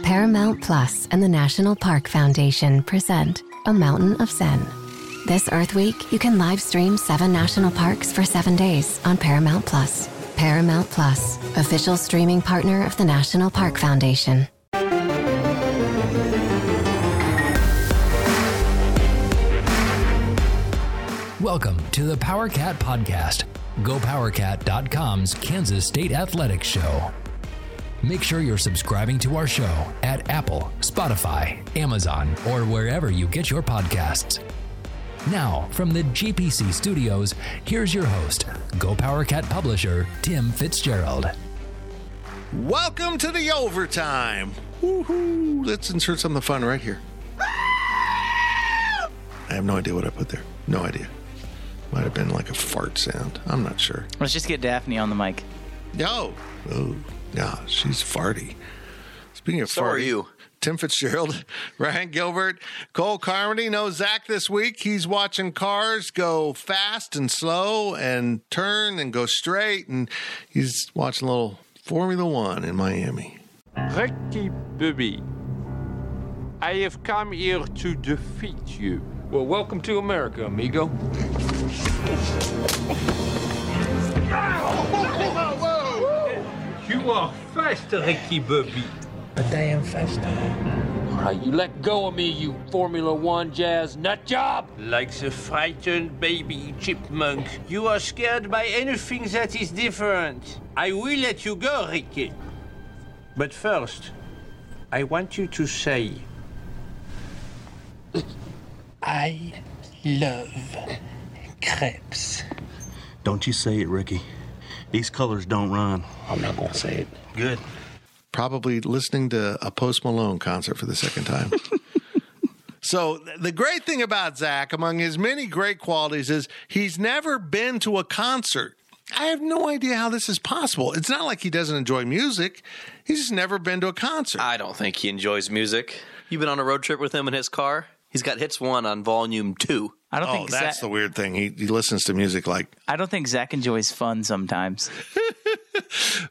Paramount Plus and the National Park Foundation present A Mountain of Zen. This Earth Week, you can live stream seven national parks for seven days on Paramount Plus. Paramount Plus, official streaming partner of the National Park Foundation. Welcome to the Power Cat Podcast, GoPowerCat.com's Kansas State Athletics Show. Make sure you're subscribing to our show at Apple, Spotify, Amazon, or wherever you get your podcasts. Now, from the GPC studios, here's your host, Go GoPowerCat publisher, Tim Fitzgerald. Welcome to the overtime. Woohoo! Let's insert something fun right here. I have no idea what I put there. No idea. Might have been like a fart sound. I'm not sure. Let's just get Daphne on the mic. No. Oh, yeah, she's farty. Speaking of So farty, are you. Tim Fitzgerald, Ryan Gilbert, Cole Carmody. No Zac this week. He's watching cars go fast and slow and turn and go straight, and he's watching a little Formula One in Miami. Ricky Bobby, I have come here to defeat you. Well, welcome to America, amigo. You are fast, Ricky Bobby. A damn faster. All right, you let go of me, you Formula One jazz nut job. Like the frightened baby chipmunk, you are scared by anything that is different. I will let you go, Ricky. But first, I want you to say, I love crepes. Don't you say it, Ricky. These colors don't run. I'm not gonna say it. Good. Probably listening to a Post Malone concert for the second time. So the great thing about Zac, among his many great qualities, is he's never been to a concert. I have no idea how this is possible. It's not like he doesn't enjoy music. He's just never been to a concert. I don't think he enjoys music. You've been on a road trip with him in his car? He's got hits one on volume two. I don't oh, think that's Zac, the weird thing. He, he listens to music like. I don't think Zac enjoys fun sometimes.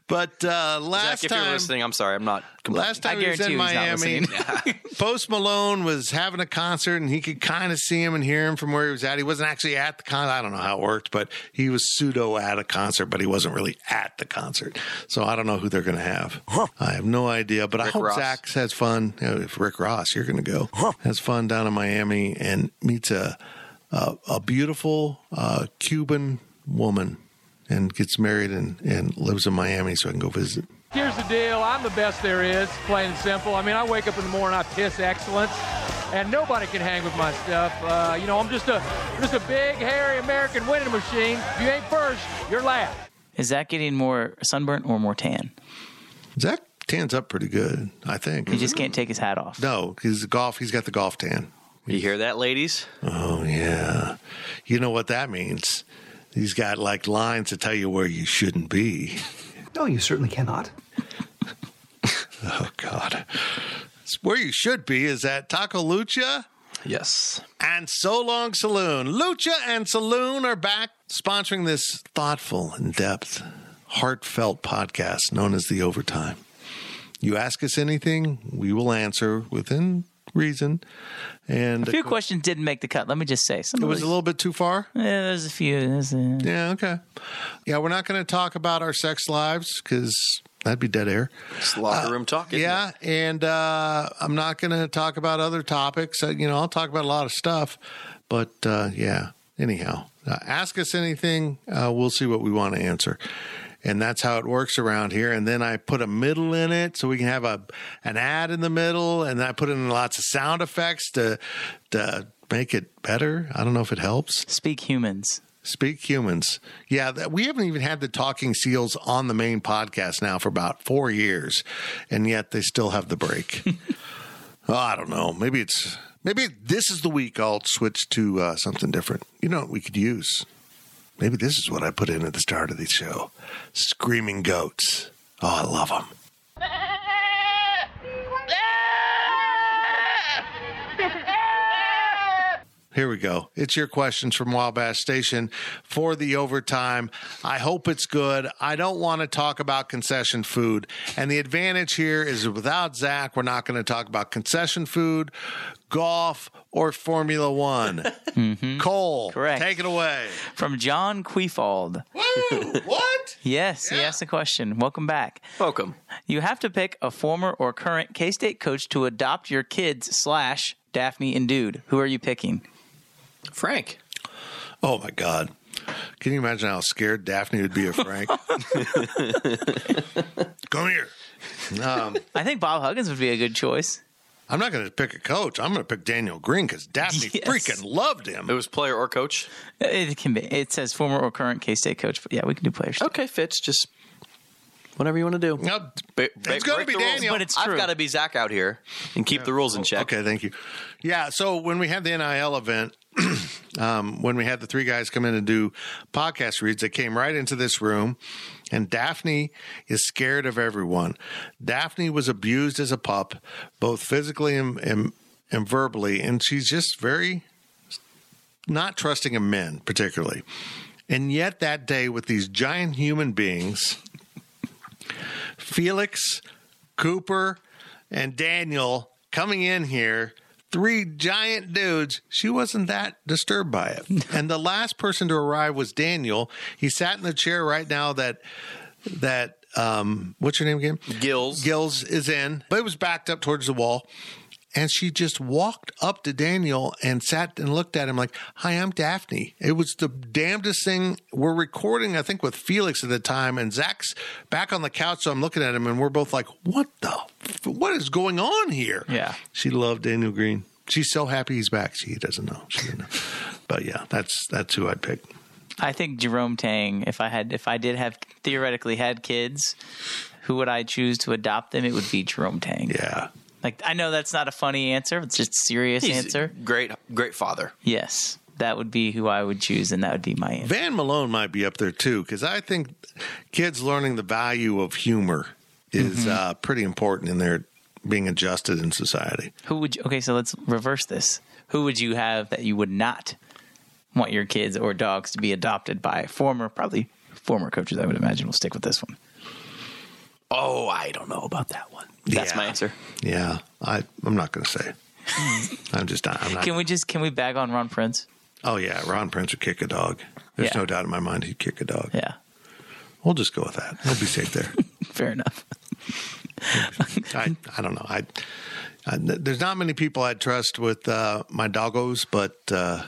But uh, last Zac, if time, you're listening, I'm sorry. I'm not complaining. last time I he was in guarantee you he's Miami. Post Malone was having a concert, and he could kind of see him and hear him from where he was at. He wasn't actually at the concert. I don't know how it worked, but he was pseudo at a concert, but he wasn't really at the concert. So I don't know who they're going to have. I have no idea, but I Rick hope Ross. Zac has fun. You know, if Rick Ross, you're going to go, has fun down in Miami and meets a a, a beautiful uh, Cuban woman and gets married and, and lives in Miami so I can go visit. Here's the deal. I'm the best there is, plain and simple. I mean, I wake up in the morning, I piss excellence, and nobody can hang with my stuff. Uh, you know, I'm just a just a big, hairy American winning machine. If you ain't first, you're last. Is Zac getting more sunburnt or more tan? Zac tans up pretty good, I think. He just can't take his hat off. no, he's golf. He's got the golf tan. You hear that, ladies? Oh yeah, you know what that means. He's got like lines to tell you where you shouldn't be. No, you certainly cannot. Oh God, It's where you should be is at Taco Lucha Yes. and So Long Saloon. Lucha and Saloon are back sponsoring this thoughtful, in depth, heartfelt podcast known as The Overtime. You ask us anything, we will answer within reason. And A few questions didn't make the cut. Let me just say. Some it of was a little bit too far. Yeah, there's a few. There's a, Yeah, okay. Yeah, we're not going to talk about our sex lives because that'd be dead air. It's locker room talk. isn't Yeah, it? and uh, I'm not going to talk about other topics. Uh, you know, I'll talk about a lot of stuff, but uh, yeah. Anyhow, uh, ask us anything. Uh, we'll see what we want to answer, and that's how it works around here. And then I put a middle in it so we can have a an ad in the middle, and I put in lots of sound effects to to make it better. I don't know if it helps. Speak humans. Speak humans. Yeah, that, we haven't even had the talking seals on the main podcast now for about four years, and yet they still have the break. Oh, I don't know. Maybe it's maybe this is the week I'll switch to uh, something different. You know what we could use? Maybe this is what I put in at the start of the show. Screaming goats. Oh, I love them. Here we go. It's your questions from Wabash Station for the overtime. I hope it's good. I don't want to talk about concession food. And the advantage here is without Zac, we're not going to talk about concession food, golf, or Formula One. Mm-hmm. Cole, Correct. take it away. From John Queefald. Woo! what? Yes, he asked a question. Welcome back. Welcome. You have to pick a former or current K State coach to adopt your kids slash Daphne and Dude. Who are you picking? Frank. Oh my God. Can you imagine how scared Daphne would be of Frank? Come here. Um, I think Bob Huggins would be a good choice. I'm not going to pick a coach. I'm going to pick Daniel Green because Daphne Yes. freaking loved him. It was player or coach. It can be. It says former or current K State coach, but yeah, we can do players. Okay, Fitz. Just whatever you want to do. No, Ba- It's gonna be the rules. Daniel. But it's I've got to be Zac out here and keep the rules in check. Okay, thank you. Yeah, so when we had the NIL event, um, when we had the three guys come in and do podcast reads, they came right into this room, and Daphne is scared of everyone. Daphne was abused as a pup, both physically and, and, and verbally, and she's just very not trusting of men, particularly. And yet, that day, with these giant human beings, Felix, Cooper, and Daniel coming in here, three giant dudes, she wasn't that disturbed by it. and the last person to arrive was Daniel. He sat in the chair right now that that um what's your name again? Gills. Gills is in, but it was backed up towards the wall. And she just walked up to Daniel and sat and looked at him like, Hi, I'm Daphne. It was the damnedest thing. We're recording, I think, with Felix at the time, and Zac's back on the couch. So I'm looking at him, and we're both like, What the? F- what is going on here? Yeah. She loved Daniel Green. She's so happy he's back. She doesn't know. She didn't know. But yeah, that's that's who I'd pick. I think Jerome Tang. If I had, if I did have theoretically had kids, who would I choose to adopt them? It would be Jerome Tang. Yeah. Like I know that's not a funny answer. It's just a serious He's answer. a great, great father. Yes, that would be who I would choose, and that would be my answer. Van Malone might be up there too, because I think kids learning the value of humor is uh, pretty important in their being adjusted in society. Who would you? Okay, so let's reverse this. Who would you have that you would not want your kids or dogs to be adopted by former, probably former coaches? I would imagine. We'll stick with this one. Oh, I don't know about that one. That's Yeah. my answer. Yeah, I I'm not going to say. I'm just not. I'm not. Can we just can we bag on Ron Prince? oh yeah, Ron Prince would kick a dog. There's Yeah. no doubt in my mind he'd kick a dog. Yeah, We'll just go with that. He'll be safe there. fair enough. I I don't know. I, I there's not many people I'd trust with uh, my doggos, but uh,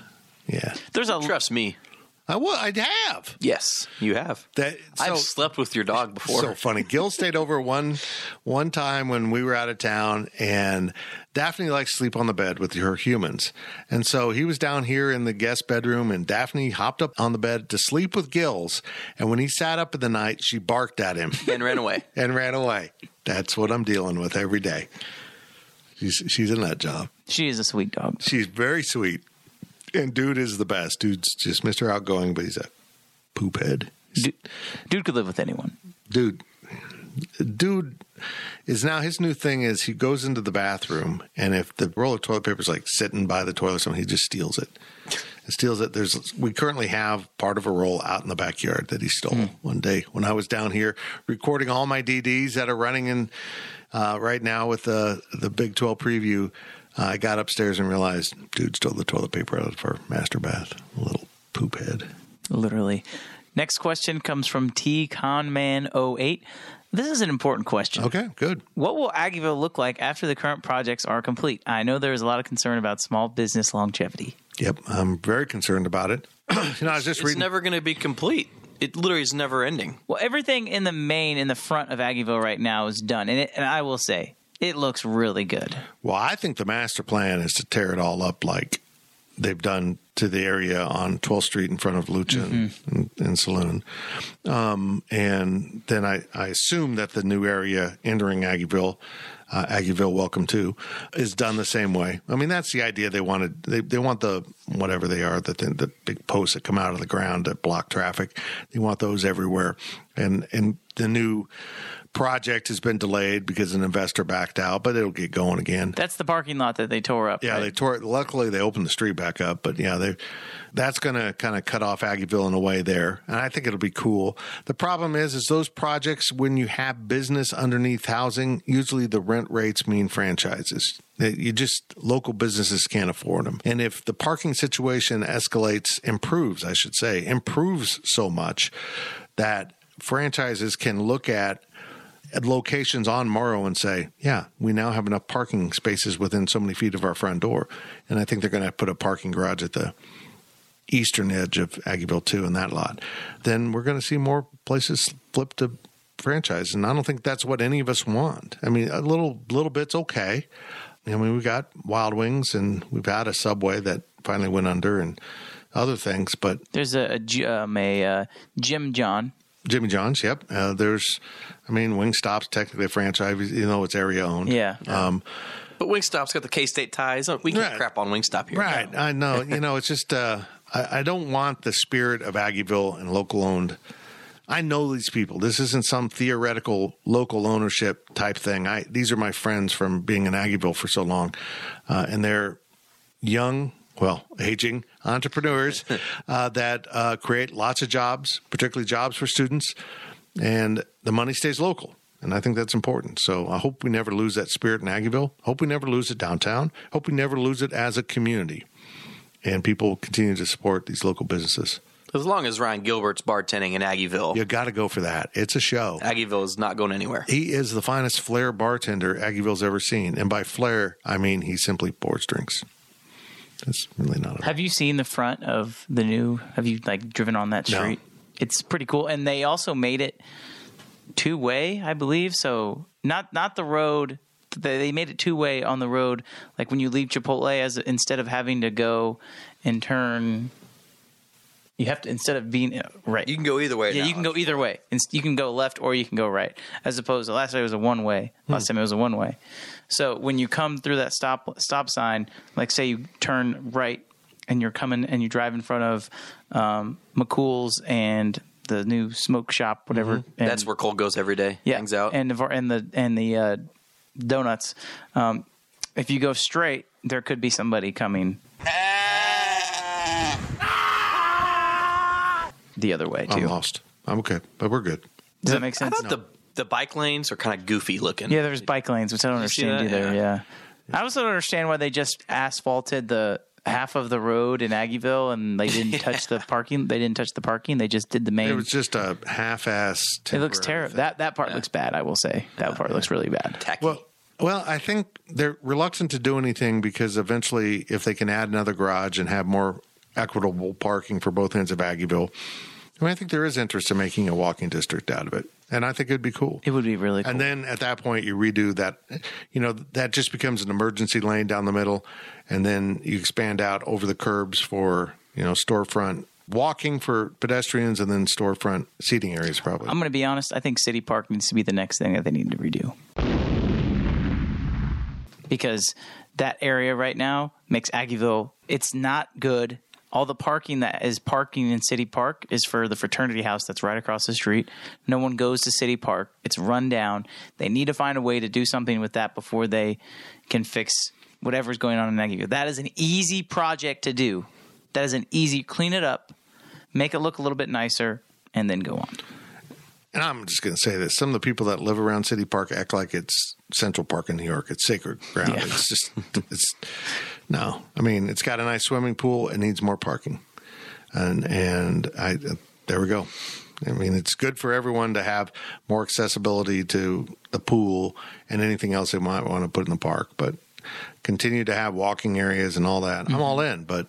yeah, There's a Trust me. I would. I'd have Yes, you have. that. So, I've slept with your dog before. so funny. Gil stayed over one one time when we were out of town, and Daphne likes to sleep on the bed with her humans, and so he was down here in the guest bedroom, and Daphne hopped up on the bed to sleep with Gills, and when he sat up in the night, she barked at him. and ran away. and ran away. That's what I'm dealing with every day. She's she's in that job. she is a sweet dog. She's very sweet, and dude is the best. Dude's just Mr. Outgoing, but he's a poop head. Dude, dude could live with anyone. Dude, dude is now his new thing is he goes into the bathroom, and if the roll of toilet paper is like sitting by the toilet, or something, he just steals it. He steals it. There's we currently have part of a roll out in the backyard that he stole one day when I was down here recording all my DDs that are running in uh, right now with the the Big Twelve preview. Uh, I got upstairs and realized dude stole the toilet paper out of our master bath. Little poop head. Literally. Next question comes from T Conman08. This is an important question. Okay, good. What will Aggieville look like after the current projects are complete? I know there is a lot of concern about small business longevity. Yep, I'm very concerned about it. you know, I was just It's reading. never going to be complete. It literally is never ending. Well, everything in the main, in the front of Aggieville right now is done. And, it, and I will say, it looks really good. Well, I think the master plan is to tear it all up like they've done to the area on 12th Street in front of Lucha and, and, and Saloon. Um, and then I, I assume that the new area entering Aggieville uh, Aggieville Welcome To, is done the same way. I mean, that's the idea. They wanted they, they want the whatever they are the the big posts that come out of the ground that block traffic. They want those everywhere, and and the new project has been delayed because an investor backed out, but it'll get going again. That's the parking lot that they tore up. Yeah, right? they tore it. Luckily, they opened the street back up, but yeah, they that's going to kind of cut off Aggieville in a way there, and I think it'll be cool. The problem is, is those projects when you have business underneath housing, usually the rent rates mean franchises. You just local businesses can't afford them, and if the parking situation escalates, improves, I should say, improves so much that franchises can look at at locations on Moro and say, yeah, we now have enough parking spaces within so many feet of our front door. And I think they're going to put a parking garage at the eastern edge of Aggieville 2 in that lot. Then we're going to see more places flip to franchise. And I don't think that's what any of us want. I mean, a little, little bit's okay. I mean, we've got Wild Wings and we've had a Subway that finally went under and other things, but There's a, a, um, a uh, Jim John. Jimmy John's, yep. Uh, there's, I mean, Wingstop's technically a franchise, you know, it's area owned. Yeah. Um, But Wingstop's got the K State ties. We can't Right. crap on Wingstop here. right. I know. You know, it's just, uh, I, I don't want the spirit of Aggieville and local owned. I know these people. This isn't some theoretical local ownership type thing. I these are my friends from being in Aggieville for so long, uh, and they're young, well, aging entrepreneurs uh, that uh, create lots of jobs, particularly jobs for students, and the money stays local. And I think that's important. So I hope we never lose that spirit in Aggieville. Hope we never lose it downtown. Hope we never lose it as a community. And people continue to support these local businesses. As long as Ryan Gilbert's bartending in Aggieville, You got to go for that. It's a show. Aggieville is not going anywhere. He is the finest flair bartender Aggieville's ever seen. And by flair, I mean he simply pours drinks. That's really not a Have you seen the front of the new? Have you like driven on that No. street? It's pretty cool, and they also made it two way, I believe. So not not the road. They they made it two way on the road. Like when you leave Chipotle, as instead of having to go and turn, you have to instead of being uh, right. You can go either way. Yeah, now. you can go either way. Inst- You can go left or you can go right. As opposed to last time it was a one way. Last time it was a one way. So when you come through that stop stop sign, like say you turn right and you're coming and you drive in front of um, McCool's and the new smoke shop, whatever. and- That's where Cole goes every day. yeah, Hangs out. and the and the and the uh, donuts. Um, if you go straight, there could be somebody coming the other way I'm too. lost. I'm okay, but we're good. Does that make I sense? thought the the bike lanes are kind of goofy looking. Yeah, there's bike lanes, which I don't understand either. Yeah. Yeah. I also don't understand why they just asphalted the half of the road in Aggieville and they didn't touch the parking. They didn't touch the parking. They just did the main. It was just a half-ass. it looks terrible. That that part looks bad. I will say that part looks really bad. Tacky. Well, well, I think they're reluctant to do anything because eventually, if they can add another garage and have more equitable parking for both ends of Aggieville, I mean, I think there is interest in making a walking district out of it, and I think it'd be cool. It would be really cool. And then at that point, you redo that. You know, that just becomes an emergency lane down the middle, and then you expand out over the curbs for you know storefront walking for pedestrians, and then storefront seating areas. Probably. I'm going to be honest. I think City Park needs to be the next thing that they need to redo because that area right now makes Aggieville. It's not good. All the parking that is parking in City Park is for the fraternity house that's right across the street. No one goes to City Park. It's run down. They need to find a way to do something with that before they can fix whatever's going on in Aggieville. That is an easy project to do. That is an easy clean it up, make it look a little bit nicer, and then go on. And I'm just going to say this: some of the people that live around City Park act like it's Central Park in New York. It's sacred ground. Yeah. It's just, it's no. I mean, it's got a nice swimming pool. It needs more parking, and and I there we go. I mean, it's good for everyone to have more accessibility to the pool and anything else they might want to put in the park. But continue to have walking areas and all that. I'm mm-hmm. all in, but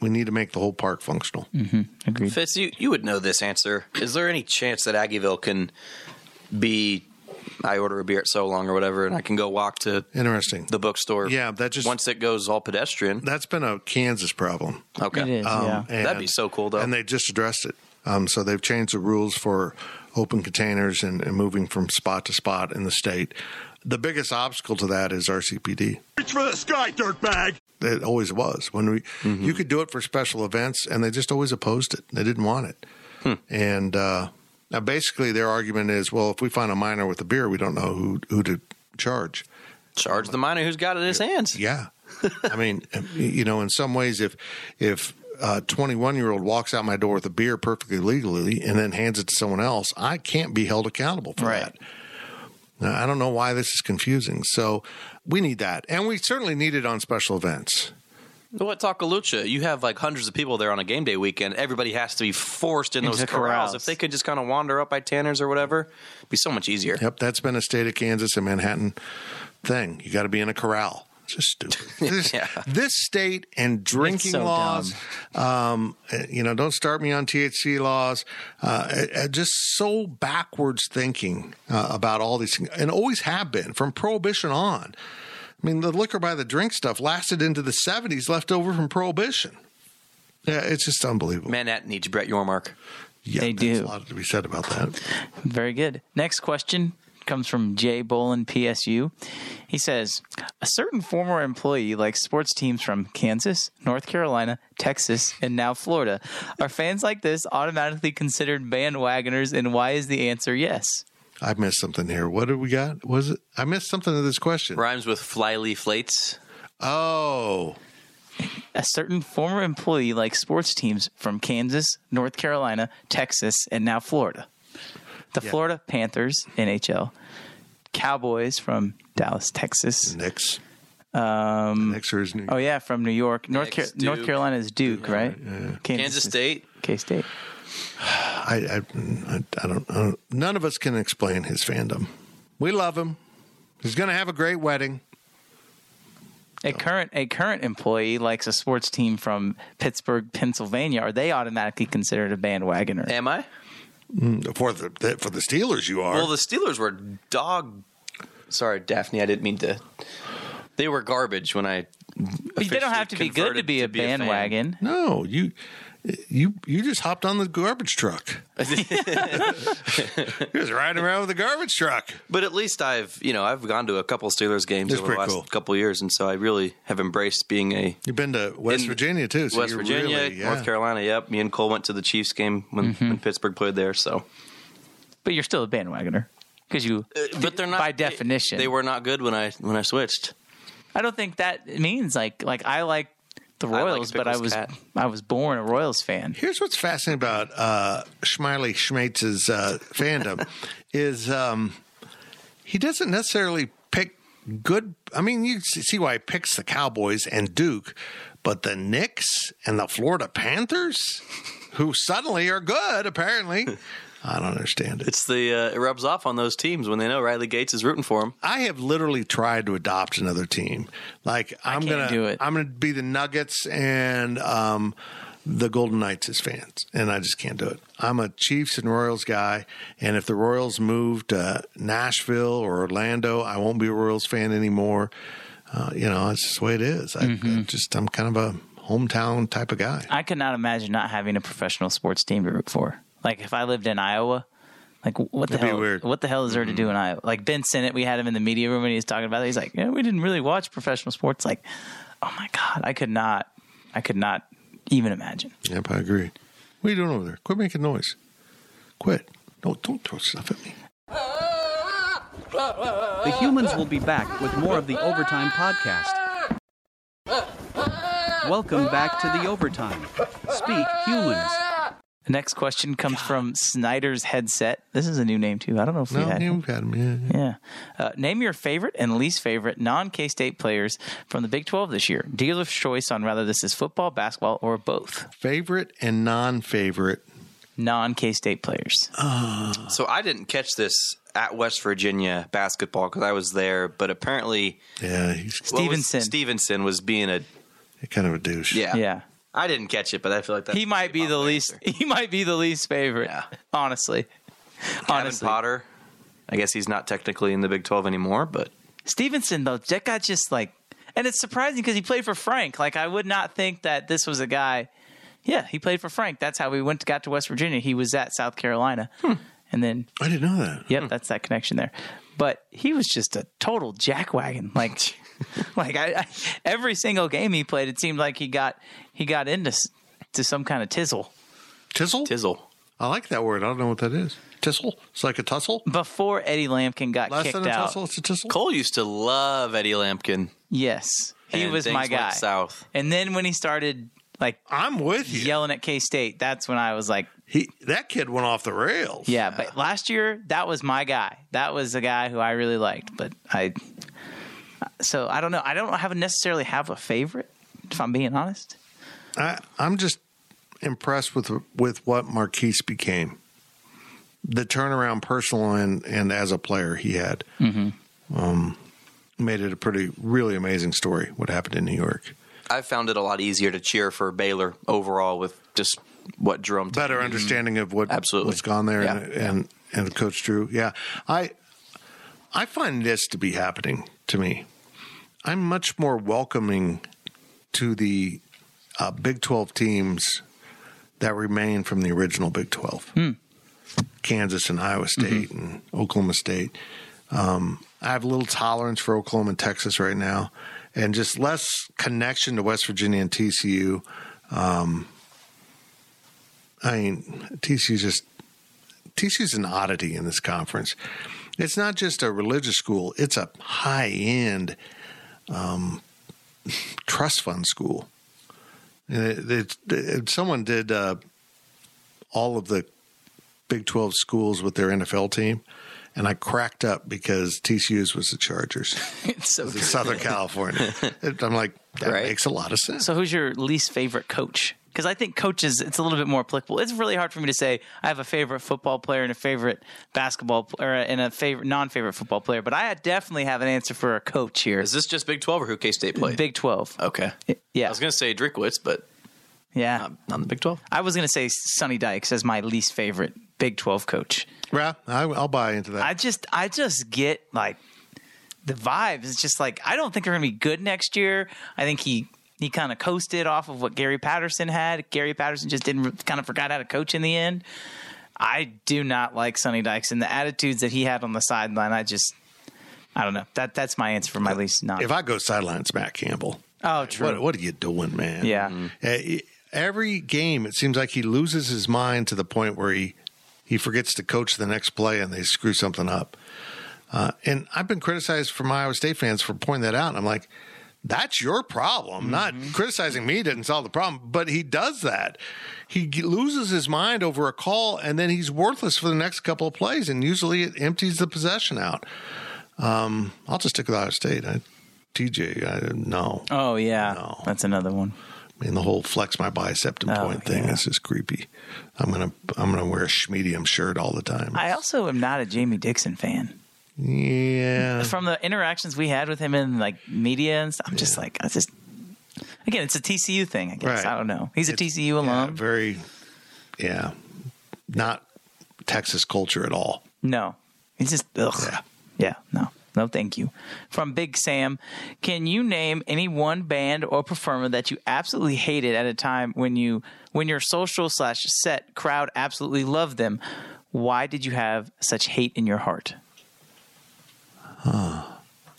we need to make the whole park functional. Mm-hmm. Agreed. Fitz, you, you would know this answer. Is there any chance that Aggieville can be? I order a beer at So Long or whatever, and I can go walk to Interesting. the bookstore. Yeah, that just- once it goes all pedestrian. That's been a Kansas problem. Okay, It is, Um, yeah. and- That'd be so cool, though. And they just addressed it. Um, so they've changed the rules for open containers and, and moving from spot to spot in the state. the biggest obstacle to that is RCPD. Reach for the sky, dirtbag. It always was. When we you could do it for special events, and they just always opposed it. They didn't want it. And uh, now, basically, their argument is, well, if we find a minor with a beer, we don't know who who to charge. Charge the minor who's got it in his hands. Yeah, I mean, you know, in some ways, if if a 21 year old walks out my door with a beer perfectly legally and then hands it to someone else, I can't be held accountable for that. Now, I don't know why this is confusing. So we need that, and we certainly need it on special events. What Taco Lucha? You have like hundreds of people there on a game day weekend. Everybody has to be forced in Into those corrals. corrals. If they could just kind of wander up by Tanner's or whatever, it'd be so much easier. Yep, that's been a state of Kansas and Manhattan thing. You got to be in a corral. It's just stupid. This, this state and drinking so laws, um, uh, you know, don't start me on THC laws. Uh, uh, just so backwards thinking uh, about all these things, and always have been from prohibition on. I mean, the liquor by the drink stuff lasted into the 70s, left over from prohibition. Yeah, it's just unbelievable. Manhattan needs Brett Yormark. Yeah, They there's do. a lot to be said about that. Very good. Next question comes from Jay Bolin, PSU. He says, A certain former employee likes sports teams from Kansas, North Carolina, Texas, and now Florida. Are fans like this automatically considered bandwagoners, and why is the answer yes? I missed something here. What did we got? Was it? I missed something to this question. Rhymes with flyleaf flates. Oh, A certain former employee likes sports teams from Kansas, North Carolina, Texas, and now Florida. The Yeah. Florida Panthers, NHL, Cowboys from Dallas, Texas. Knicks. Um, Knicks are his new. Oh yeah, from New York. North Car- North Carolina is Duke, right? Kansas State. K State. I, I, I, I, don't, I don't. None of us can explain his fandom. We love him. He's going to have a great wedding. A current a current employee likes a sports team from Pittsburgh, Pennsylvania. Are they automatically considered a bandwagoner? Am I? Mm, for the for the Steelers, you are. Well, the Steelers were dog. Sorry, Daphne. I didn't mean to. They were garbage when I. They don't have to be good to be a fan. bandwagon. no, you, you, you just hopped on the garbage truck. you was riding around with the garbage truck. But at least I've, you know, I've gone to a couple Steelers games That's over the last cool. couple of years, and so I really have embraced being a You've been to West Virginia too. So West Virginia, really- yeah. North Carolina. Yep, me and Cole went to the Chiefs game when, Mm-hmm. when Pittsburgh played there. So, But you're still a bandwagoner because you. but they're not by definition. They, were not good when I when I switched. I don't think that means like like I like the I like Royals, but I was cat. I was born a Royals fan. Here's what's fascinating about uh, Schmiley Schmates' uh, fandom is um, he doesn't necessarily pick good. I mean, you see why he picks the Cowboys and Duke, but the Knicks and the Florida Panthers, who suddenly are good, apparently. I don't understand it. It's the uh, it rubs off on those teams when they know Riley Gates is rooting for them. I have literally tried to adopt another team. Like I'm can't gonna do it. I'm gonna be the Nuggets and um, the Golden Knights as fans, and I just can't do it. I'm a Chiefs and Royals guy, and if the Royals move to Nashville or Orlando, I won't be a Royals fan anymore. Uh, you know, it's just the way it is. I, Mm-hmm. I just I'm kind of a hometown type of guy. I could not imagine not having a professional sports team to root for. Like if I lived in Iowa, like what the That'd hell? weird. What the hell is there to do in mm-hmm. Iowa? Like Ben Sinnott, we had him in the media room and he was talking about it. He's like, yeah, we didn't really watch professional sports. Like, oh my god, I could not, I could not even imagine. Yep, I agree. What are you doing over there? Quit making noise. Quit. No, don't throw stuff at me. The humans will be back with more of the Overtime podcast. Welcome back to the Overtime. Speak humans. The next question comes from Snyder's Headset. This is a new name too. I don't know if we No, had. yeah, we've had him. Yeah, yeah. Yeah. Uh, name your favorite and least favorite non K State players from the Big 12 this year. Deal Dealer's choice on whether this is football, basketball, or both. Favorite and non-favorite. Non K State players. So I didn't catch this at West Virginia basketball because I was there, but apparently Yeah, he's what was- Stevenson. Stevenson was being a kind of a douche. yeah. Yeah. I didn't catch it, but I feel like that He might be the least. He might be the least favorite. Yeah. Honestly, Kevin honestly, Potter. I guess he's not technically in the Big Twelve anymore, but Stevenson though that guy just like, and it's surprising because he played for Frank. Like I would not think that this was a guy. Yeah, he played for Frank. That's how we went got to West Virginia. He was at South Carolina, hmm. and then I didn't know that. Yep, hmm. that's that connection there. But he was just a total jackwagon. Like, like I, I, every single game he played, it seemed like he got he got into to some kind of tizzle. Tizzle? Tizzle. I like that word. I don't know what that is. Tizzle? It's like a tussle? Before Eddie Lampkin got Less kicked than a out. tussle? It's a tussle? Cole used to love Eddie Lampkin. Yes, he And was things my went guy. south. And then when he started like I'm with you. yelling at K State, that's when I was like, He that kid went off the rails. yeah. But last year, that was my guy. That was the guy who I really liked. But I, so I don't know. I don't have necessarily have a favorite. If I'm being honest. I, I'm just impressed with with what Marquise became. The turnaround, personal and and as a player, he had um, made it a pretty really amazing story. What happened in New York? I found it a lot easier to cheer for Baylor overall with just what drew him to Better understanding of what Absolutely. what's gone there, Yeah. and, and and Coach Drew. Yeah, I I find this to be happening to me. I'm much more welcoming to the uh, Big 12 teams that remain from the original Big 12. Kansas and Iowa State and Oklahoma State. Um, I have a little tolerance for Oklahoma and Texas right now, and just less connection to West Virginia and TCU. Um, I mean, TCU just TCU's an oddity in this conference. It's not just a religious school; it's a high end um, trust fund school. It, it, it- someone did uh, all of the Big Twelve schools with their NFL team, and I cracked up because TCU's was the Chargers, It's so It was Southern California. I'm like, that Right. makes a lot of sense. So, who's your least favorite coach? Because I think coaches, it's a little bit more applicable. It's really hard for me to say I have a favorite football player and a favorite basketball or and a favorite non-favorite football player, but I definitely have an answer for a coach here. Is this just Big 12 or who K State played? Big Twelve. Okay. Yeah, I was going to say Drinkwitz, but yeah. Um, not, not the Big 12. I was going to say Sonny Dykes as my least favorite Big Twelve coach. Yeah, I, I'll buy into that. I just, I just get like the vibes. It's just like I don't think they're going to be good next year. I think he he kind of coasted off of what Gary Patterson had. Gary Patterson just didn't kind of forgot how to coach in the end. I do not like Sonny Dykes and the attitudes that he had on the sideline. I just, I don't know. That that's my answer for my uh, least Not if I go sideline, it's Matt Campbell. oh, true. What, what are you doing, man? Yeah. Uh, Every game, it seems like he loses his mind to the point where he he forgets to coach the next play and they screw something up. Uh, and I've been criticized from Iowa State fans for pointing that out. And I'm like, that's your problem. Not criticizing me didn't solve the problem, but he does that. He loses his mind over a call, and then he's worthless for the next couple of plays. And usually, it empties the possession out. Um, I'll just stick with Iowa State. I, TJ, I, no. Oh yeah, No. that's another one. I mean, the whole flex my bicep and Oh, point thing yeah. is just creepy. I'm gonna I'm gonna wear a schmedium shirt all the time. I also am not a Jamie Dixon fan. yeah, From the interactions we had with him in like media and stuff, I'm just like, I just again, it's a TCU thing. I guess Right. I don't know. He's a It's- TCU yeah, alum. very, yeah, not Texas culture at all. No, he's just ugh. Yeah. Yeah, no, no, thank you. From Big Sam, can you name any one band or performer that you absolutely hated at a time when you when your social slash set crowd absolutely loved them? Why did you have such hate in your heart?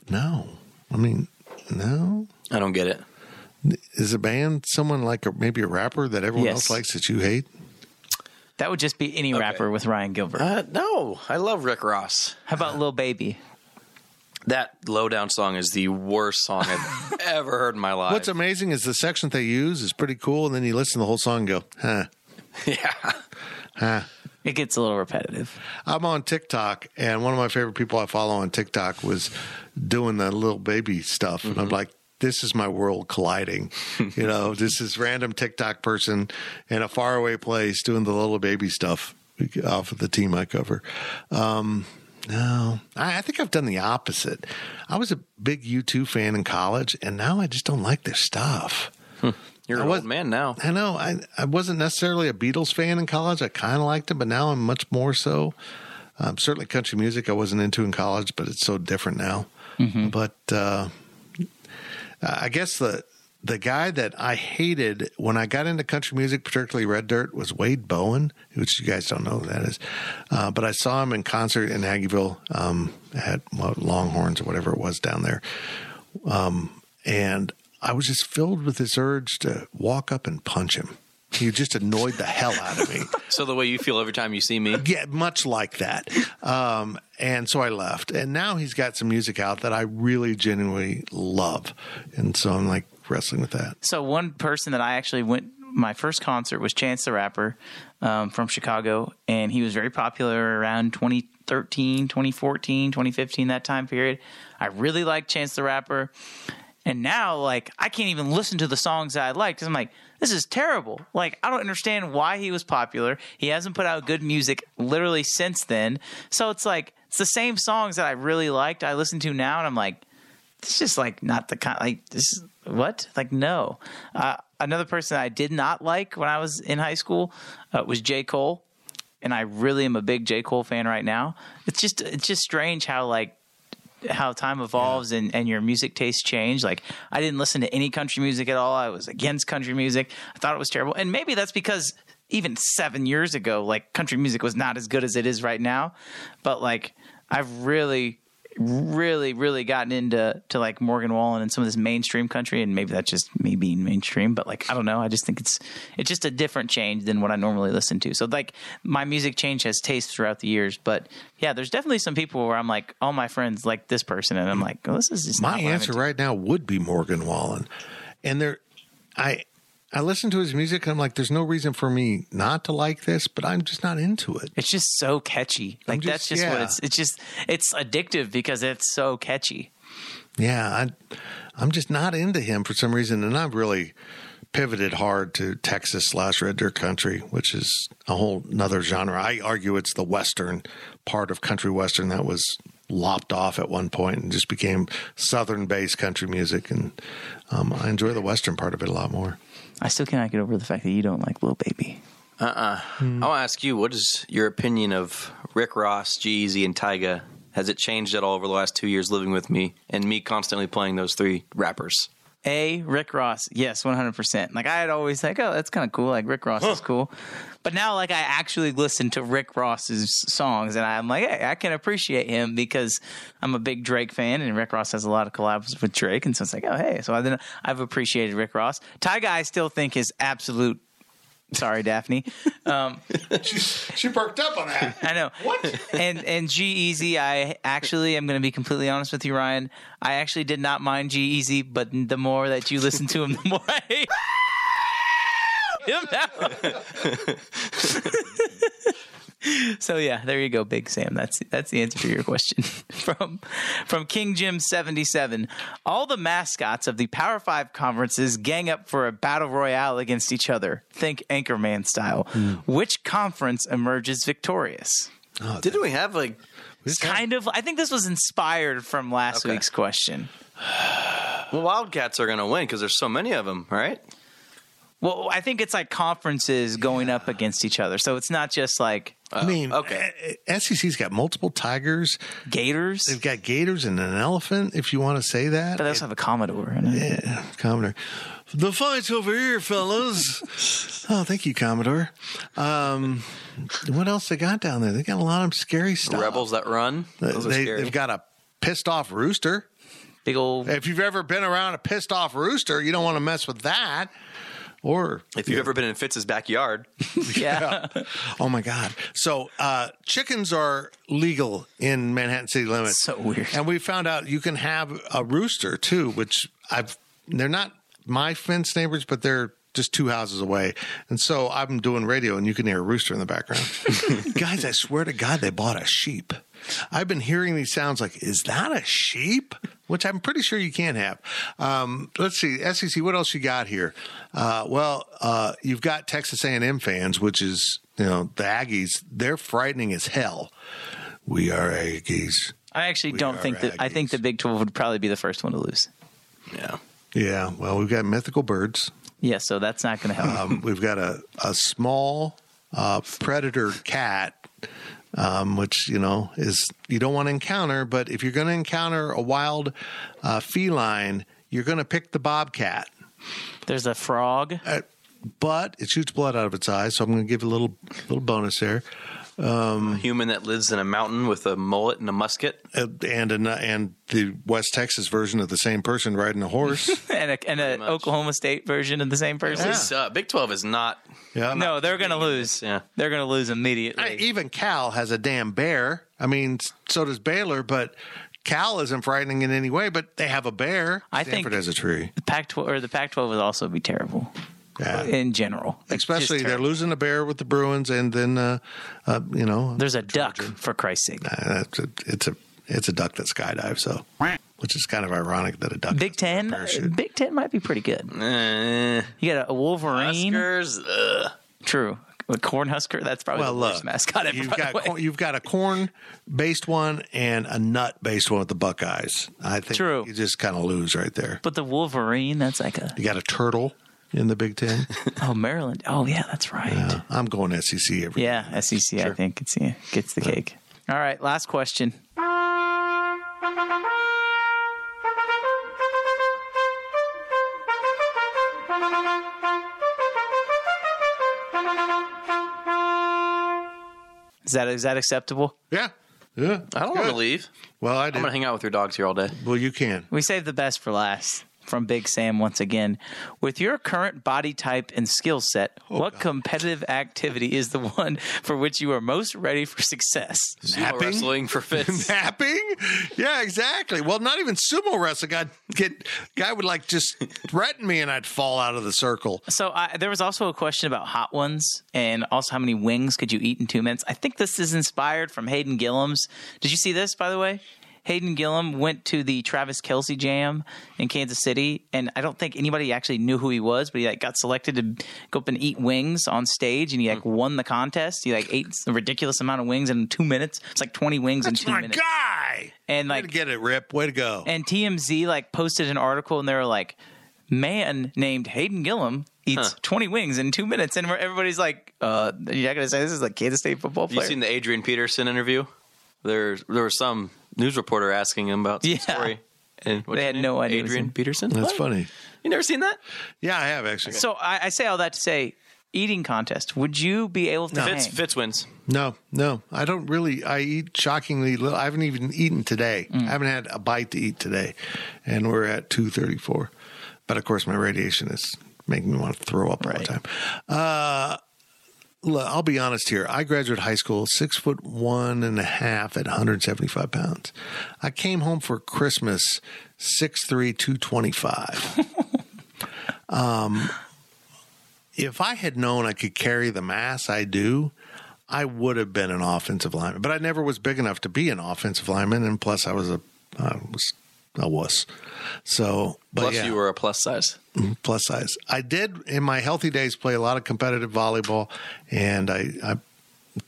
No, I mean, no. I don't get it. Is a band someone like a, maybe a rapper that everyone Yes. else likes that you hate? That would just be any rapper with Ryan Gilbert. Uh, no, I love Rick Ross. How about Lil Baby? That lowdown song is the worst song I've ever heard in my life. What's amazing is the section they use is pretty cool, and then you listen to the whole song and go, huh, yeah. huh. It gets a little repetitive. I'm on TikTok, and one of my favorite people I follow on TikTok was doing the little baby stuff, and I'm like, "This is my world colliding." you know, this is random TikTok person in a faraway place doing the little baby stuff off of the team I cover. Um, no, I, I think I've done the opposite. I was a big U2 fan in college, and now I just don't like their stuff. You're I an was- old man now. I know. I, I wasn't necessarily a Beatles fan in college. I kind of liked them, but now I'm much more so. Um, certainly, country music I wasn't into in college, but it's so different now. But uh, I guess the the guy that I hated when I got into country music, particularly Red Dirt, was Wade Bowen, which you guys don't know who that is. Uh, but I saw him in concert in Aggieville um, at Longhorns or whatever it was down there. Um, and I was just filled with this urge to walk up and punch him. He just annoyed the hell out of me. So the way you feel every time you see me. Yeah, much like that. Um, and so I left. And now he's got some music out that I really genuinely love. And so I'm like wrestling with that. So one person that I actually went my first concert was Chance the Rapper um, from Chicago, and he was very popular around 2013, 2014, 2015, that time period. I really liked Chance the Rapper. And now, like, I can't even listen to the songs that I like because I'm like, this is terrible. Like, I don't understand why he was popular. He hasn't put out good music literally since then. So it's like, it's the same songs that I really liked, I listen to now, and I'm like, it's just like not the kind, like, this is what? Like, no. Uh, another person I did not like when I was in high school uh, was J. Cole. And I really am a big J. Cole fan right now. It's just, it's just strange how, like, how time evolves and, and your music tastes change. Like I didn't listen to any country music at all. I was against country music. I thought it was terrible. And maybe that's because even seven years ago, like country music was not as good as it is right now. But like I've really really really gotten into to like Morgan Wallen and some of this mainstream country and maybe that's just me being mainstream but like I don't know. I just think it's it's just a different change than what I normally listen to. So like my music change has taste throughout the years but yeah there's definitely some people where I'm like all my friends like this person and I'm like oh, this is just My not what I'm answer right now would be Morgan Wallen. And there, I, I listen to his music and I'm like, there's no reason for me not to like this, but I'm just not into it. It's just so catchy. Like just- that's just what it's. It's just it's addictive because it's so catchy. Yeah, I, I'm just not into him for some reason, and I've really pivoted hard to Texas slash Red Dirt Country, which is a whole another genre. I argue it's the western part of country western that was lopped off at one point and just became southern based country music, and um, I enjoy the western part of it a lot more. I still cannot get over the fact that you don't like Lil Baby. Uh uh I want to ask you, what is your opinion of Rick Ross, G Easy, and Tyga? Has it changed at all over the last two years living with me and me constantly playing those three rappers? A Rick Ross, yes, one hundred percent. Like I had always like, oh, that's kind of cool. Like Rick Ross is cool, but now like I actually listen to Rick Ross's songs, and I'm like, hey, I can appreciate him because I'm a big Drake fan, and Rick Ross has a lot of collabs with Drake, and so it's like, oh, hey, so I then I've appreciated Rick Ross. Tyga, I still think is absolute. Sorry, Daphne. Um, she, she perked up on that. I know. What? And and G-Eazy, I actually am going to be completely honest with you, Ryan. I actually did not mind G-Eazy, but the more that you listen to him, the more I hate him now. so yeah, there you go, Big Sam. That's that's the answer to your question from from King Jim seventy seven. All the mascots of the Power Five conferences gang up for a battle royale against each other. Think Anchorman style. Which conference emerges victorious? Didn't we have like this kind of. I think this was inspired from last Okay. week's question. well, Wildcats are going to win because there's so many of them, right? Well, I think it's like conferences going up against each other, so it's not just like I mean, okay. SEC's got multiple tigers, gators. They've got gators and an elephant, if you want to say that. But they also have a Commodore. In it. Yeah, Commodore. The fight's over here, fellas. oh, thank you, Commodore. Um, what else they got down there? They got a lot of scary stuff. Rebels that run. Those are they, scary. They've got a pissed off rooster. Big old. If you've ever been around a pissed off rooster, you don't want to mess with that. Or if you've ever been in Fitz's backyard, yeah. oh my God. So uh, chickens are legal in Manhattan city limits. So weird. And we found out you can have a rooster too, which I've. They're not my fence neighbors, but they're just two houses away. And so I'm doing radio, and you can hear a rooster in the background. Guys, I swear to God, they bought a sheep. I've been hearing these sounds like, is that a sheep? Which I'm pretty sure you can't have. Um, let's see, SEC. What else you got here? Uh, well, uh, you've got Texas A&M fans, which is you know the Aggies. They're frightening as hell. We are Aggies. I actually We don't are think that. I think the Big Twelve would probably be the first one to lose. Yeah. Yeah. Well, we've got mythical birds. Yeah, so that's not going to help. Um, we've got a a small uh, predator cat. Um, which you know is you don't want to encounter, but if you're going to encounter a wild uh, feline, you're going to pick the bobcat. There's a frog. Uh, but it shoots blood out of its eyes, so I'm going to give you a little little bonus there. Um, a human that lives in a mountain with a mullet and a musket, uh, and an, and the West Texas version of the same person riding a horse, and a, and a Oklahoma State version of the same person. Yeah. Uh, Big Twelve is not. Yeah, no, they're going to lose. Yeah, they're going to lose immediately. I, even Cal has a damn bear. I mean, so does Baylor, but Cal isn't frightening in any way. But they have a bear. I Stanford think has a tree. The Pac-12 or the Pac-12 would also be terrible. Yeah. in general, Like, Especially they're losing a bear with the Bruins, and then uh, uh, you know There's a duck for Christ's sake. uh, it's a it's a it's a duck that skydives. So, which is kind of ironic that a duck. Big Ten, Big Ten might be pretty good. Eh. You got a Wolverine. Huskers. Ugh. True. A Cornhusker. That's probably Well, the worst mascot ever. you've by the got way. corn, you've got a corn based one and a nut based one with the Buckeyes. I think True. you just kind of lose right there. But the Wolverine, that's like a You got a turtle in the Big Ten. oh Maryland. Oh yeah, that's right. Yeah, I'm going SEC every. Yeah, SEC. I think it's yeah, gets the cake. All right, last question. Is that is that acceptable? Yeah, yeah. I don't want to leave. Well, I I'm going to hang out with your dogs here all day. Well, you can. We saved the best for last. From Big Sam once again. With your current body type and skill set, Oh, what competitive activity is the one for which you are most ready for success? Sumo wrestling for fits. Napping? Yeah, exactly. Well, not even sumo wrestling. I'd get guy would like just threaten me, and I'd fall out of the circle. So I, there was also a question about hot ones and also how many wings could you eat in two minutes. I think this is inspired from Hayden Gillum's. Did you see this, by the way? Hayden Gillum went to the Travis Kelce Jam in Kansas City, and I don't think anybody actually knew who he was, but he like got selected to go up and eat wings on stage, and he like won the contest. He like ate a ridiculous amount of wings in two minutes. It's like twenty wings That's in two my minutes. guy. And Way like to get it, Rip. Way to go. and TMZ like posted an article and they were like, man named Hayden Gillum eats Huh. 20 wings in two minutes. And everybody's like, uh, you're not going to say this is like Kansas State football Have you player? seen the Adrian Peterson interview? There, there was some news reporter asking him about some Yeah. story. And what's They had name? no idea Adrian. Peterson. That's What? funny. You never seen that? Yeah, I have actually. so I, I say all that to say, eating contest, would you be able to Fitz, hang? Fitz wins. No, no, I don't really. I eat shockingly little. I haven't even eaten today. Mm. I haven't had a bite to eat today, and we're at two thirty four. But of course, my radiation is making me want to throw up all the time. Uh, look, I'll be honest here. I graduated high school six foot one and a half at 175 pounds. I came home for Christmas six three two twenty five. um, if I had known I could carry the mass I do, I would have been an offensive lineman. But I never was big enough to be an offensive lineman, and plus I was a I was a wuss. So, Plus, yeah, you were a plus size. Plus size. I did in my healthy days play a lot of competitive volleyball, and I, I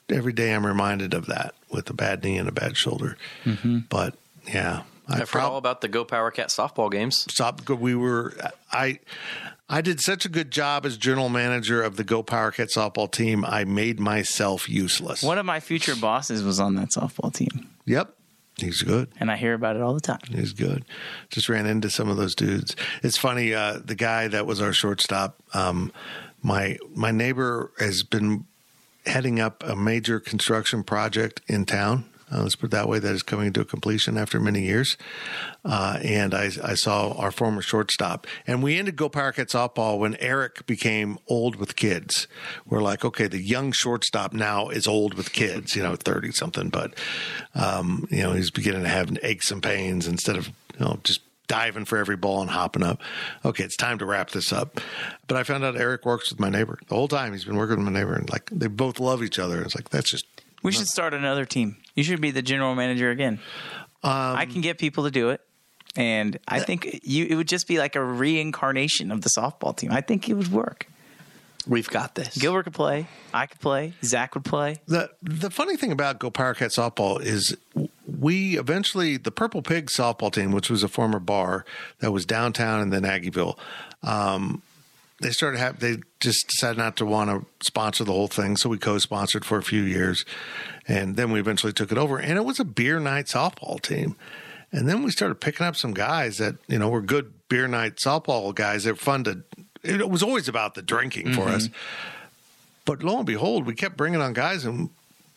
every day I'm reminded of that with a bad knee and a bad shoulder. Mm-hmm. But yeah, I I've heard all about the Go Power Cat softball games. Stop. We were I. I did such a good job as general manager of the Go Power Cat softball team. I made myself useless. One of my future bosses was on that softball team, Yep, he's good. and I hear about it all the time. He's good. Just ran into some of those dudes. It's funny. Uh, the guy that was our shortstop, um, my my neighbor has been heading up a major construction project in town. Uh, let's put it that way. That is coming to a completion after many years. Uh, and I, I saw our former shortstop, and we ended Go Cat softball when Eric became old with kids. We're like, okay, the young shortstop now is old with kids, you know, thirty something, but um, you know, he's beginning to have aches and pains instead of you know just diving for every ball and hopping up. Okay, it's time to wrap this up. But I found out Eric works with my neighbor the whole time. He's been working with my neighbor, and like they both love each other. It's like that's just We should start another team. You should be the general manager again. I can get people to do it. And I think you it would just be like a reincarnation of the softball team. I think it would work. We've got this. Gilbert could play. I could play. Zac would play. The the funny thing about Go Power Cat softball is we eventually the Purple Pig softball team, which was a former bar that was downtown and then Aggieville, um, they started have they just decided not to want to sponsor the whole thing, so we co-sponsored for a few years, and then we eventually took it over, and it was a beer night softball team. And then we started picking up some guys that you know were good beer night softball guys. They're fun to it was always about the drinking for mm-hmm. us. But lo and behold, we kept bringing on guys, and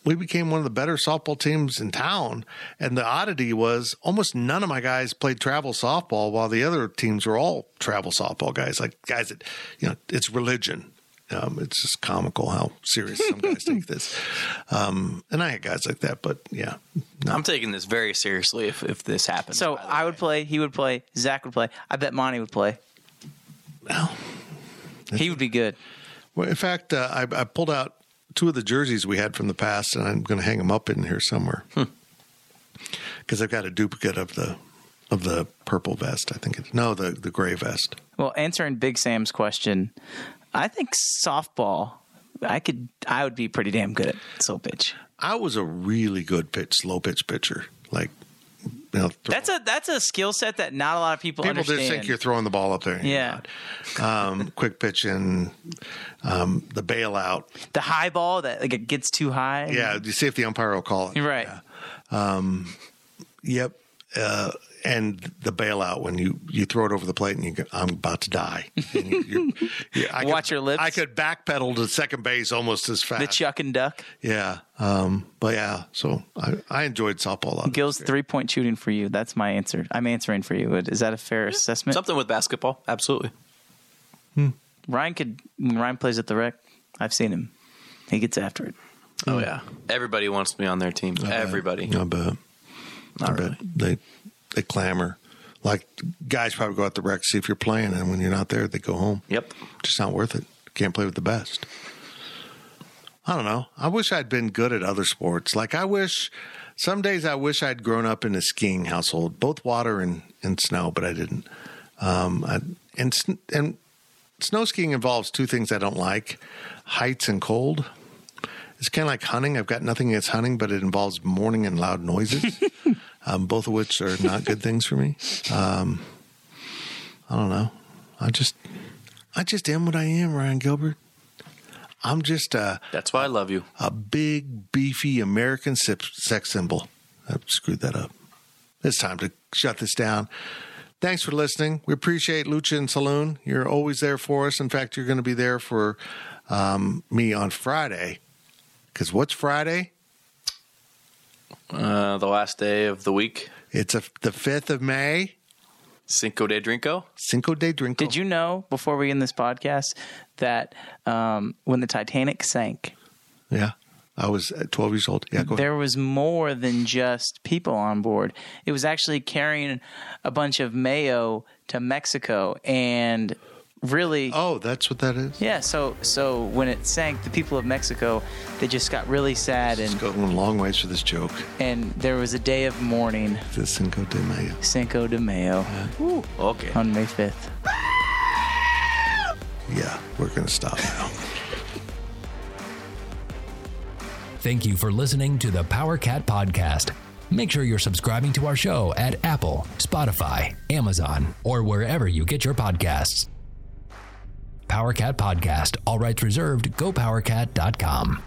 we became one of the better softball teams in town. And the oddity was almost none of my guys played travel softball, while the other teams were all travel softball guys, like guys that you know it's religion. Um, it's just comical how serious some guys take this. Um, and I had guys like that, but yeah, I'm taking this very seriously if, if this happens. So I would play. He would play. Zac would play. I bet Monty would play. he would be good. Well, in fact, uh, I, I pulled out two of the jerseys we had from the past, and I'm going to hang them up in here somewhere hmm. because I've got a duplicate of the of the purple vest. I think it's no, the the gray vest. Well, answering Big Sam's question, I think softball. I could. I would be pretty damn good at slow pitch. I was a really good pitch, slow pitch pitcher. Like, you know, That's a that's a skill set that not a lot of people, people understand. just think you're throwing the ball up there. Yeah. Um, quick pitch and um, the bailout. the high ball that like it gets too high. Yeah, you see if the umpire will call it. Right. Um, yep. Uh, and the bailout when you, you throw it over the plate and you go, I'm about to die. And you, you, you, I Watch could, your lips. I could backpedal to second base almost as fast. The chuck and duck. yeah. Um, but yeah, so I, I enjoyed softball a lot. Gil's three point shooting for you. That's my answer. I'm answering for you. Is that a fair assessment? Something with basketball, absolutely. Ryan could. When Ryan plays at the rec, I've seen him. He gets after it. Oh yeah, everybody wants me on their team. Everybody. I bet. Not I really. bet they they clamor. Like guys probably go out the rec see if you're playing, and when you're not there, they go home. Yep. Just not worth it. Can't play with the best. I don't know. I wish I'd been good at other sports. Like I wish some days I wish I'd grown up in a skiing household, both water and, and snow, but I didn't. Um, I, and and snow skiing involves two things I don't like: heights and cold. It's kind of like hunting. I've got nothing against hunting, but it involves morning and loud noises, um, both of which are not good things for me. Um, I don't know. I just, I just am what I am, Ryan Gilbert. I'm just a, That's why I love you. a big, beefy American sex symbol. I screwed that up. It's time to shut this down. Thanks for listening. We appreciate Lucha and Saloon. You're always there for us. In fact, you're going to be there for um, me on Friday. Because what's Friday? Uh, the last day of the week, It's a, the 5th of May, Cinco de Drinko. Cinco de Drinko. Did you know before we end this podcast that um, when the Titanic sank, Yeah. I was uh, 12 years old. Yeah, go ahead. there was more than just people on board. It was actually carrying a bunch of mayo to Mexico and really Oh, that's what that is? yeah so so when it sank the people of mexico they just got really sad It's and going a long ways for this joke. and there was a day of mourning The Cinco de Mayo. cinco de mayo Okay. on may 5th Yeah, we're going to stop now. Thank you for listening to the Power Cat Podcast. Make sure you're subscribing to our show at Apple, Spotify, Amazon, or wherever you get your podcasts. Power Cat Podcast, all rights reserved, gopowercat.com.